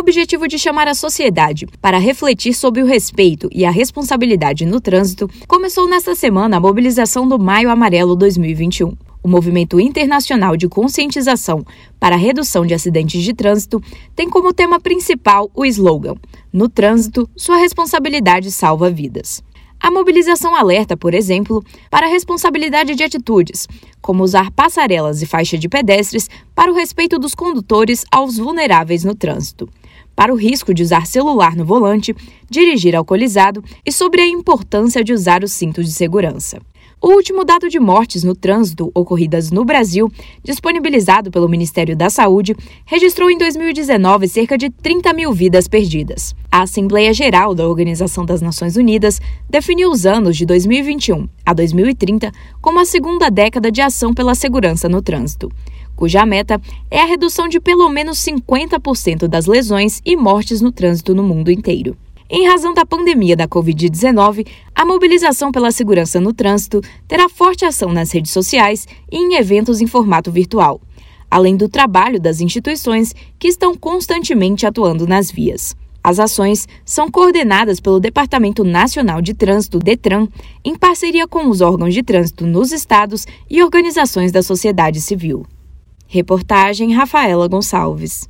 objetivo de chamar a sociedade para refletir sobre o respeito e a responsabilidade no trânsito, começou nesta semana a mobilização do Maio Amarelo 2021. O movimento internacional de conscientização para a redução de acidentes de trânsito tem como tema principal o slogan: No trânsito, sua responsabilidade salva vidas. A mobilização alerta, por exemplo, para a responsabilidade de atitudes, como usar passarelas e faixa de pedestres para o respeito dos condutores aos vulneráveis no trânsito, para o risco de usar celular no volante, dirigir alcoolizado e sobre a importância de usar os cintos de segurança. O último dado de mortes no trânsito ocorridas no Brasil, disponibilizado pelo Ministério da Saúde, registrou em 2019 cerca de 30 mil vidas perdidas. A Assembleia Geral da Organização das Nações Unidas definiu os anos de 2021 a 2030 como a segunda década de ação pela segurança no trânsito cuja meta é a redução de pelo menos 50% das lesões e mortes no trânsito no mundo inteiro. Em razão da pandemia da Covid-19, a mobilização pela segurança no trânsito terá forte ação nas redes sociais e em eventos em formato virtual, além do trabalho das instituições que estão constantemente atuando nas vias. As ações são coordenadas pelo Departamento Nacional de Trânsito, DETRAN, em parceria com os órgãos de trânsito nos estados e organizações da sociedade civil. Reportagem Rafaela Gonçalves.